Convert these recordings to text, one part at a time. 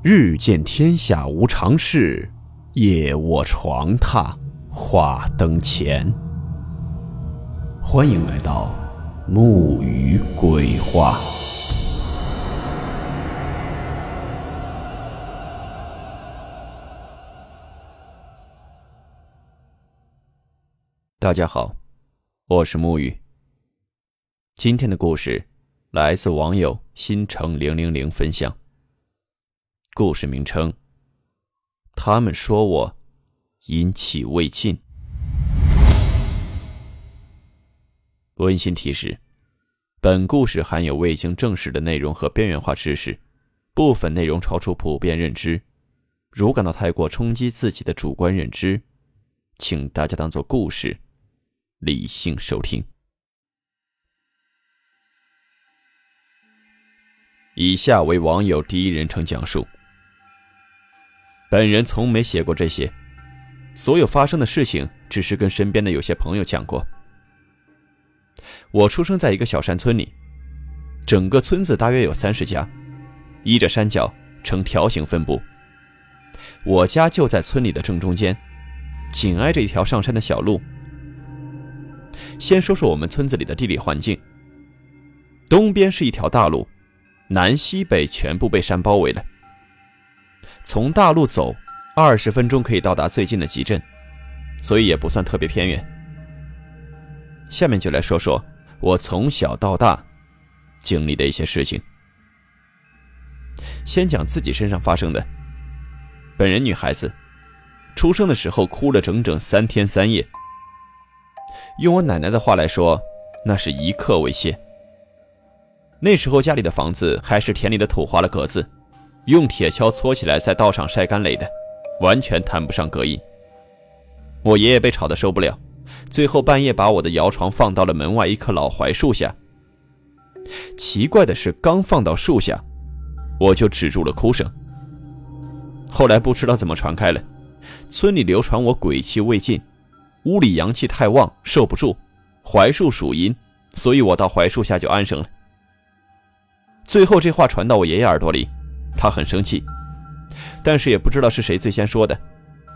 日见天下无常事，夜卧床榻话灯前。欢迎来到木鱼鬼话。大家好，我是木鱼。今天的故事来自网友新城零零零分享。故事名称：他们说我阴气未尽。温馨提示：本故事含有未经证实的内容和边缘化知识，部分内容超出普遍认知。如感到太过冲击自己的主观认知，请大家当做故事，理性收听。以下为网友第一人称讲述。本人从没写过这些，所有发生的事情只是跟身边的有些朋友讲过。我出生在一个小山村里，整个村子大约有三十家，依着山脚呈条形分布。我家就在村里的正中间，紧挨着一条上山的小路。先说说我们村子里的地理环境，东边是一条大路，南西北全部被山包围了。从大路走二十分钟可以到达最近的集镇，所以也不算特别偏远。下面就来说说我从小到大经历的一些事情。先讲自己身上发生的。本人女孩子，出生的时候哭了整整三天三夜。用我奶奶的话来说，那是一刻未歇。那时候家里的房子还是田里的土花了格子。用铁锹搓起来，在道上晒干垒的，完全谈不上隔音。我爷爷被吵得受不了，最后半夜把我的摇床放到了门外一棵老槐树下。奇怪的是，刚放到树下，我就止住了哭声。后来不知道怎么传开了，村里流传我鬼气未尽，屋里阳气太旺，受不住。槐树属阴，所以我到槐树下就安生了。最后这话传到我爷爷耳朵里。他很生气，但是也不知道是谁最先说的，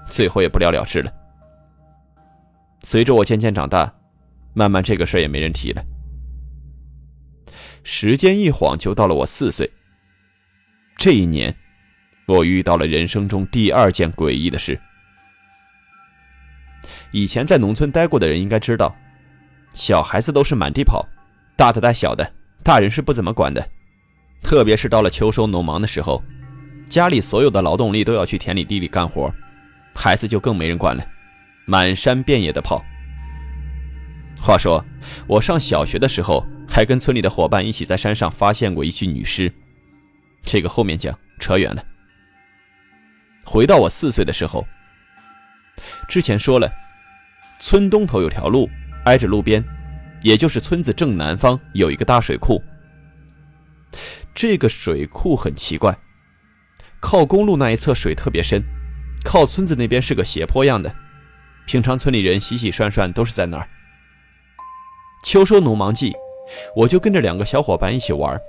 最后也不了了之了。随着我渐渐长大，慢慢这个事儿也没人提了。时间一晃就到了我四岁。这一年，我遇到了人生中第二件诡异的事。以前在农村待过的人应该知道，小孩子都是满地跑，大的带小的，大人是不怎么管的。特别是到了秋收农忙的时候，家里所有的劳动力都要去田里地里干活，孩子就更没人管了，满山遍野的跑。话说，我上小学的时候，还跟村里的伙伴一起在山上发现过一具女尸，这个后面讲，扯远了。回到我四岁的时候，之前说了，村东头有条路，挨着路边，也就是村子正南方有一个大水库。这个水库很奇怪，靠公路那一侧水特别深，靠村子那边是个斜坡样的。平常村里人洗洗涮涮都是在那儿。秋收农忙季，我就跟着两个小伙伴一起玩，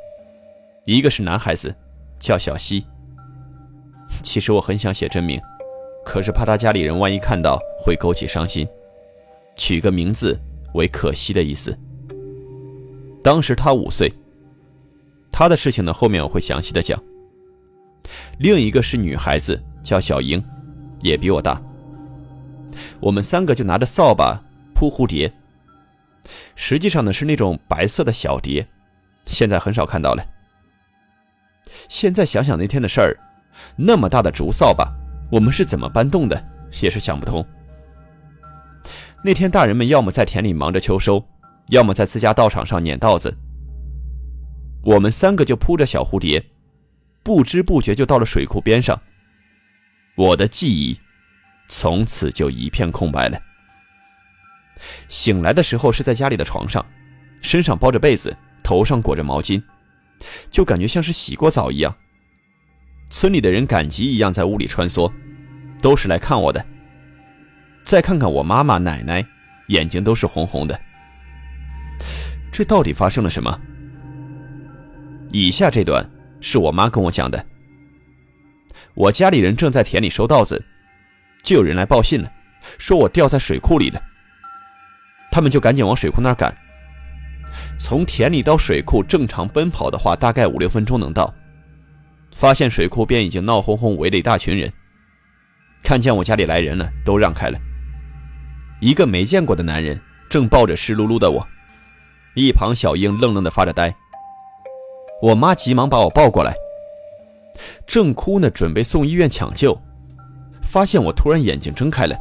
一个是男孩子，叫小西。其实我很想写真名，可是怕他家里人万一看到会勾起伤心，取个名字为可惜的意思。当时他五岁。他的事情呢，后面我会详细的讲。另一个是女孩子，叫小英，也比我大。我们三个就拿着扫把扑蝴蝶，实际上呢是那种白色的小蝶，现在很少看到了。现在想想那天的事儿，那么大的竹扫把，我们是怎么搬动的，也是想不通。那天大人们要么在田里忙着秋收，要么在自家稻场上撵稻子。我们三个就扑着小蝴蝶，不知不觉就到了水库边上。我的记忆从此就一片空白了。醒来的时候是在家里的床上，身上包着被子，头上裹着毛巾，就感觉像是洗过澡一样。村里的人赶集一样在屋里穿梭，都是来看我的。再看看我妈妈、奶奶，眼睛都是红红的。这到底发生了什么？以下这段是我妈跟我讲的。我家里人正在田里收稻子，就有人来报信了，说我掉在水库里了。他们就赶紧往水库那儿赶。从田里到水库，正常奔跑的话，大概五六分钟能到。发现水库边已经闹哄哄围了一大群人，看见我家里来人了，都让开了。一个没见过的男人正抱着湿漉漉的我，一旁小英愣愣的发着呆。我妈急忙把我抱过来，正哭呢，准备送医院抢救，发现我突然眼睛睁开了，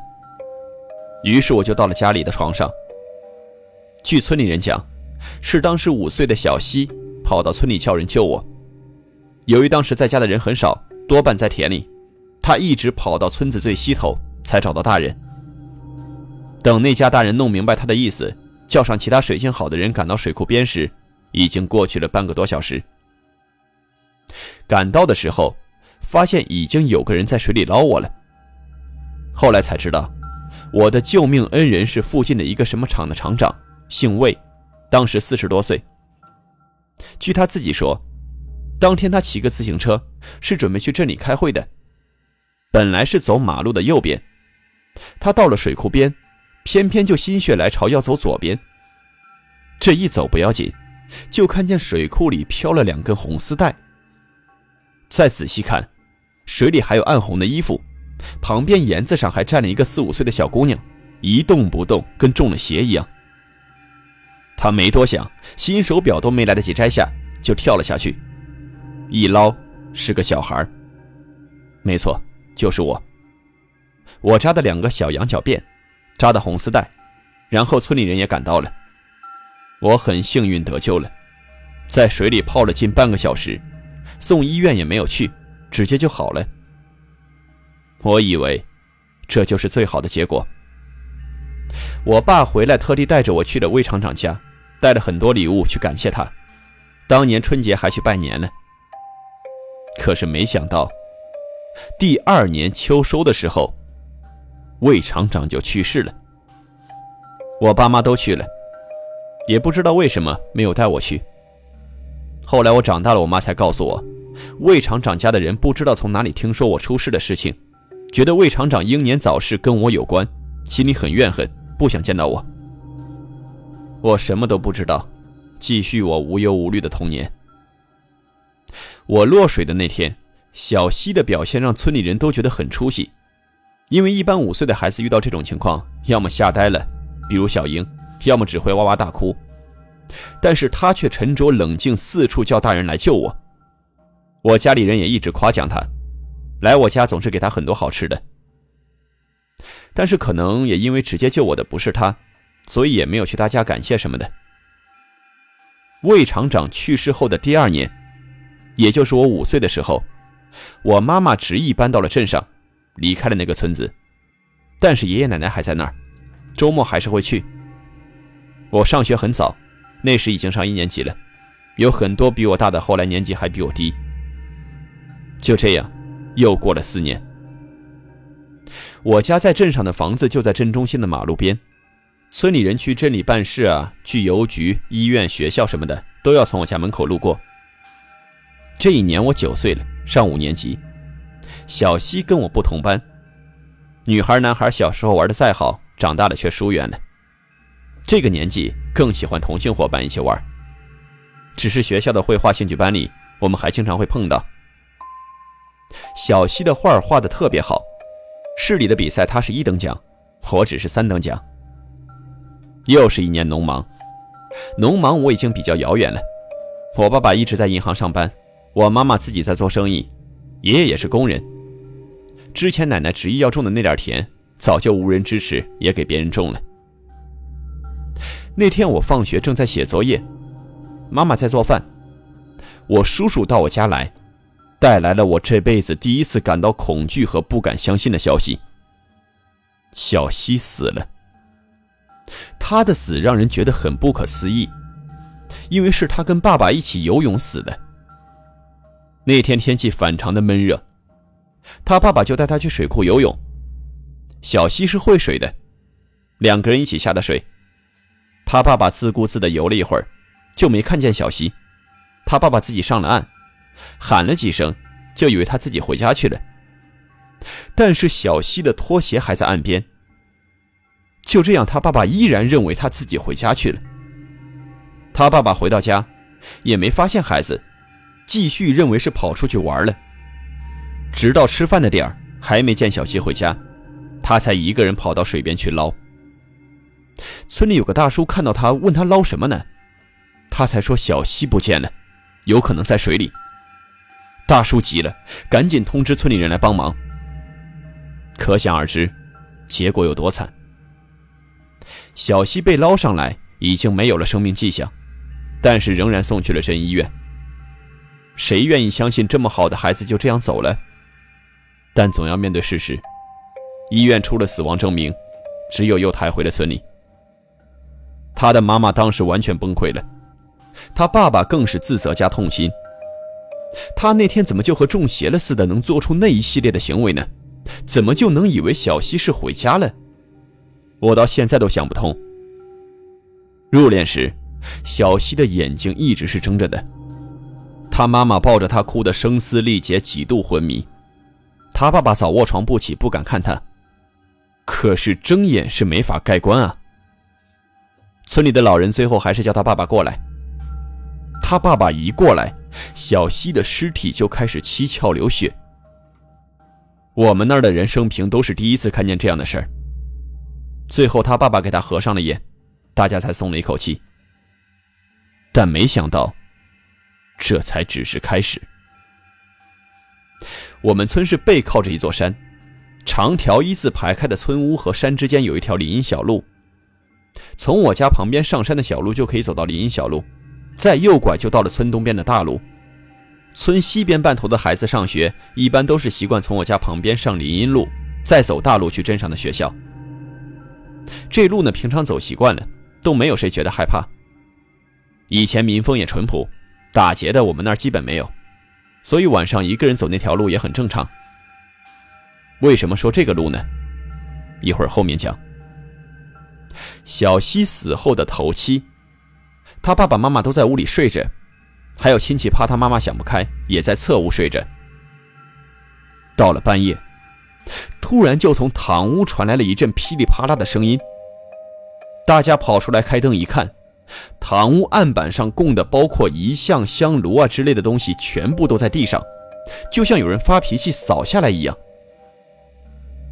于是我就到了家里的床上。据村里人讲，是当时五岁的小西跑到村里叫人救我。由于当时在家的人很少，多半在田里，他一直跑到村子最西头才找到大人。等那家大人弄明白他的意思，叫上其他水性好的人赶到水库边时，已经过去了半个多小时。赶到的时候，发现已经有个人在水里捞我了。后来才知道，我的救命恩人是附近的一个什么厂的厂长。姓魏，当时四十多岁。据他自己说，当天他骑个自行车，是准备去镇里开会的。本来是走马路的右边，他到了水库边，偏偏就心血来潮要走左边。这一走不要紧，就看见水库里飘了两根红丝带。再仔细看，水里还有暗红的衣服，旁边沿子上还站了一个四五岁的小姑娘，一动不动，跟中了邪一样。他没多想，新手表都没来得及摘下，就跳了下去。一捞，是个小孩没错，就是我。我扎的两个小羊角辫，扎的红丝带，然后村里人也赶到了。我很幸运得救了，在水里泡了近半个小时，送医院也没有去，直接就好了。我以为，这就是最好的结果。我爸回来，特地带着我去了魏厂长家。带了很多礼物去感谢他，当年春节还去拜年了。可是没想到，第二年秋收的时候，魏厂长就去世了。我爸妈都去了，也不知道为什么没有带我去。后来我长大了，我妈才告诉我，魏厂长家的人不知道从哪里听说我出事的事情，觉得魏厂长英年早逝跟我有关，心里很怨恨，不想见到我。我什么都不知道，继续我无忧无虑的童年。我落水的那天，小溪的表现让村里人都觉得很出息，因为一般五岁的孩子遇到这种情况，要么吓呆了，比如小英，要么只会哇哇大哭，但是他却沉着冷静，四处叫大人来救我。我家里人也一直夸奖他，来我家总是给他很多好吃的。但是可能也因为直接救我的不是他。所以也没有去他家感谢什么的。魏厂长去世后的第二年，也就是我五岁的时候，我妈妈执意搬到了镇上，离开了那个村子。但是爷爷奶奶还在那儿，周末还是会去。我上学很早，那时已经上一年级了，有很多比我大的后来年纪还比我低。就这样，又过了四年。我家在镇上的房子就在镇中心的马路边。村里人去镇里办事啊，去邮局、医院、学校什么的，都要从我家门口路过。这一年我九岁了，上五年级。小西跟我不同班，女孩男孩小时候玩的再好，长大了却疏远了。这个年纪更喜欢同性伙伴一起玩。只是学校的绘画兴趣班里，我们还经常会碰到。小西的画画的特别好，市里的比赛他是一等奖，我只是三等奖。又是一年农忙，农忙我已经比较遥远了。我爸爸一直在银行上班，我妈妈自己在做生意，爷爷也是工人。之前奶奶执意要种的那点田，早就无人支持，也给别人种了。那天我放学正在写作业，妈妈在做饭，我叔叔到我家来，带来了我这辈子第一次感到恐惧和不敢相信的消息：小西死了。他的死让人觉得很不可思议，因为是他跟爸爸一起游泳死的。那天天气反常的闷热，他爸爸就带他去水库游泳。小西是会水的，两个人一起下的水。他爸爸自顾自地游了一会儿，就没看见小西。他爸爸自己上了岸，喊了几声，就以为他自己回家去了，但是小溪的拖鞋还在岸边。就这样，他爸爸依然认为他自己回家去了。他爸爸回到家，也没发现孩子，继续认为是跑出去玩了。直到吃饭的点儿，还没见小溪回家，他才一个人跑到水边去捞。村里有个大叔看到他，问他捞什么呢？他才说小溪不见了，有可能在水里。大叔急了，赶紧通知村里人来帮忙。可想而知，结果有多惨。小溪被捞上来，已经没有了生命迹象，但是仍然送去了镇医院。谁愿意相信这么好的孩子就这样走了？但总要面对事实，医院出了死亡证明，只有又抬回了村里。他的妈妈当时完全崩溃了，他爸爸更是自责加痛心。他那天怎么就和中邪了似的，能做出那一系列的行为呢？怎么就能以为小西是回家了？我到现在都想不通。入殓时，小西的眼睛一直是睁着的，他妈妈抱着他哭得声嘶力竭，几度昏迷。他爸爸早卧床不起，不敢看他。可是睁眼是没法盖棺啊。村里的老人最后还是叫他爸爸过来。他爸爸一过来，小西的尸体就开始七窍流血。我们那儿的人生平都是第一次看见这样的事儿。最后，他爸爸给他合上了眼，大家才松了一口气。但没想到，这才只是开始。我们村是背靠着一座山，长条一字排开的村屋和山之间有一条林荫小路。从我家旁边上山的小路就可以走到林荫小路，再右拐就到了村东边的大路。村西边半头的孩子上学，一般都是习惯从我家旁边上林荫路，再走大路去镇上的学校。这路呢，平常走习惯了，都没有谁觉得害怕。以前民风也淳朴，打劫的我们那儿基本没有，所以晚上一个人走那条路也很正常。为什么说这个路呢？一会儿后面讲。小西死后的头七，他爸爸妈妈都在屋里睡着，还有亲戚怕他妈妈想不开，也在侧屋睡着。到了半夜。突然就从堂屋传来了一阵噼里啪啦的声音，大家跑出来开灯一看，堂屋案板上供的包括遗像、香炉啊之类的东西全部都在地上，就像有人发脾气扫下来一样。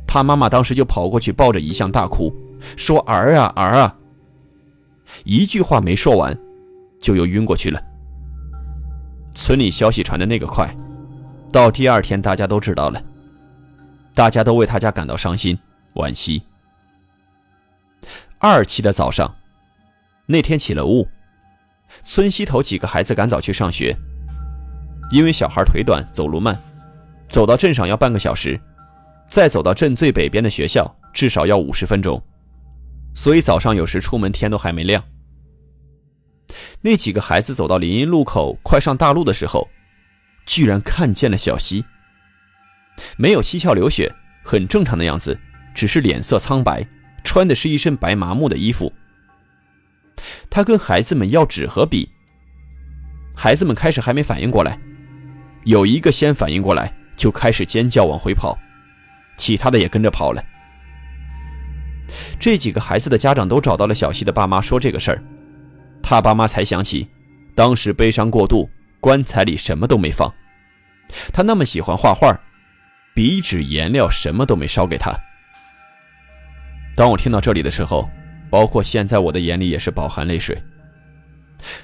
他妈妈当时就跑过去抱着遗像大哭，说：“儿啊儿啊！”一句话没说完，就又晕过去了。村里消息传的那个快，到第二天大家都知道了。大家都为他家感到伤心惋惜。二期的早上，那天起了雾，村西头几个孩子赶早去上学，因为小孩腿短，走路慢，走到镇上要半个小时，再走到镇最北边的学校至少要五十分钟，所以早上有时出门天都还没亮。那几个孩子走到林荫路口，快上大路的时候，居然看见了小溪。没有七窍流血，很正常的样子，只是脸色苍白，穿的是一身白麻木的衣服。他跟孩子们要纸和笔，孩子们开始还没反应过来，有一个先反应过来，就开始尖叫往回跑，其他的也跟着跑了。这几个孩子的家长都找到了小西的爸妈，说这个事儿，他爸妈才想起，当时悲伤过度，棺材里什么都没放，他那么喜欢画画。笔纸颜料什么都没烧给他。当我听到这里的时候，包括现在我的眼里也是饱含泪水。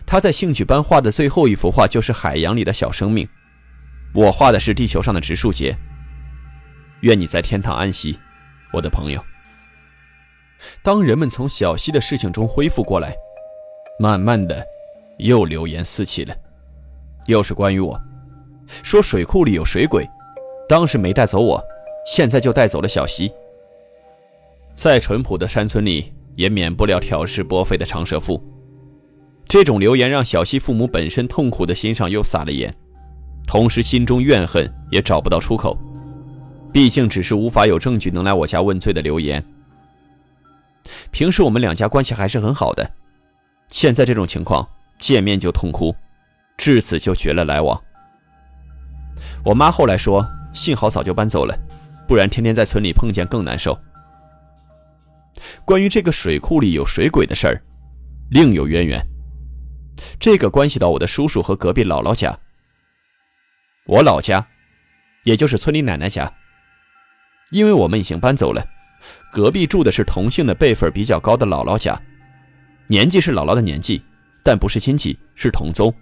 他在兴趣班画的最后一幅画就是海洋里的小生命，我画的是地球上的植树节。愿你在天堂安息，我的朋友。当人们从小溪的事情中恢复过来，慢慢的，又流言四起了，又是关于我，说水库里有水鬼。当时没带走我，现在就带走了小溪。再淳朴的山村里，也免不了挑事剥费的长舌妇。这种流言让小溪父母本身痛苦的心上又撒了盐，同时心中怨恨也找不到出口。毕竟只是无法有证据能来我家问罪的流言。平时我们两家关系还是很好的，现在这种情况，见面就痛哭，至此就绝了来往。我妈后来说。幸好早就搬走了，不然天天在村里碰见更难受。关于这个水库里有水鬼的事儿，另有渊源。这个关系到我的叔叔和隔壁姥姥家。我老家，也就是村里奶奶家，因为我们已经搬走了。隔壁住的是同姓的辈分比较高的姥姥家，年纪是姥姥的年纪，但不是亲戚，是同宗。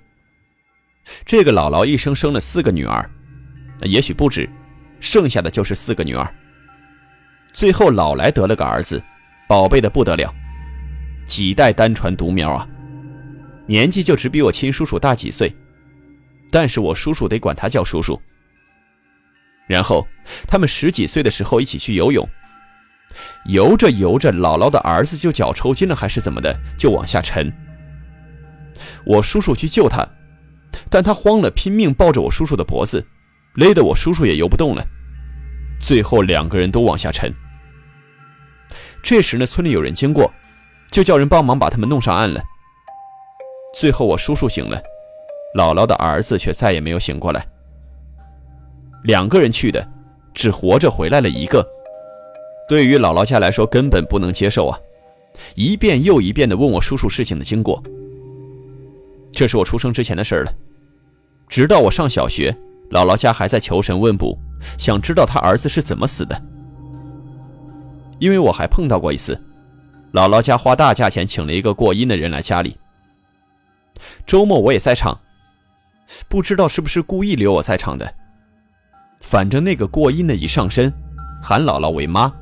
这个姥姥一生生了四个女儿，也许不止，剩下的就是四个女儿。最后老来得了个儿子，宝贝的不得了，几代单传独苗啊！年纪就只比我亲叔叔大几岁，但是我叔叔得管他叫叔叔。然后他们十几岁的时候一起去游泳，游着游着，姥姥的儿子就脚抽筋了还是怎么的，就往下沉。我叔叔去救他。但他慌了，拼命抱着我叔叔的脖子，勒得我叔叔也游不动了。最后两个人都往下沉。这时呢，村里有人经过，就叫人帮忙把他们弄上岸了。最后我叔叔醒了，姥姥的儿子却再也没有醒过来。两个人去的，只活着回来了一个。对于姥姥家来说，根本不能接受啊！一遍又一遍地问我叔叔事情的经过。这是我出生之前的事了。直到我上小学，姥姥家还在求神问卜，想知道他儿子是怎么死的。因为我还碰到过一次，姥姥家花大价钱请了一个过阴的人来家里。周末我也在场，不知道是不是故意留我在场的。反正那个过阴的一上身，喊姥姥为妈，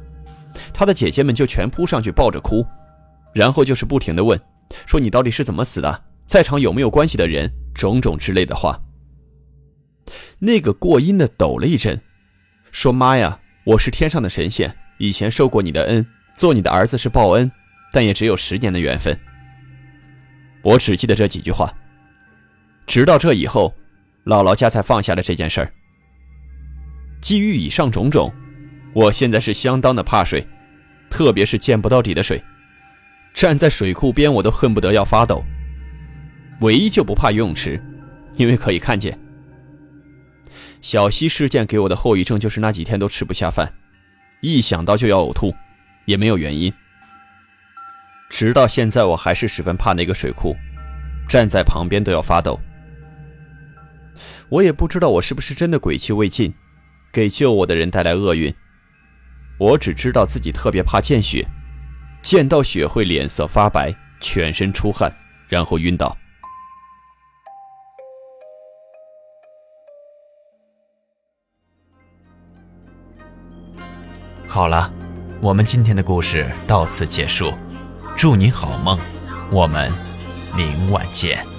他的姐姐们就全扑上去抱着哭，然后就是不停的问，说你到底是怎么死的，在场有没有关系的人，种种之类的话。那个过阴的抖了一阵，说：“妈呀，我是天上的神仙，以前受过你的恩，做你的儿子是报恩，但也只有十年的缘分。”我只记得这几句话。直到这以后，姥姥家才放下了这件事儿。基于以上种种，我现在是相当的怕水，特别是见不到底的水，站在水库边我都恨不得要发抖。唯一就不怕游泳池，因为可以看见。小溪事件给我的后遗症就是那几天都吃不下饭，一想到就要呕吐，也没有原因。直到现在，我还是十分怕那个水库，站在旁边都要发抖。我也不知道我是不是真的鬼气未尽，给救我的人带来厄运。我只知道自己特别怕见血，见到血会脸色发白，全身出汗，然后晕倒。好了，我们今天的故事到此结束。祝您好梦，我们明晚见。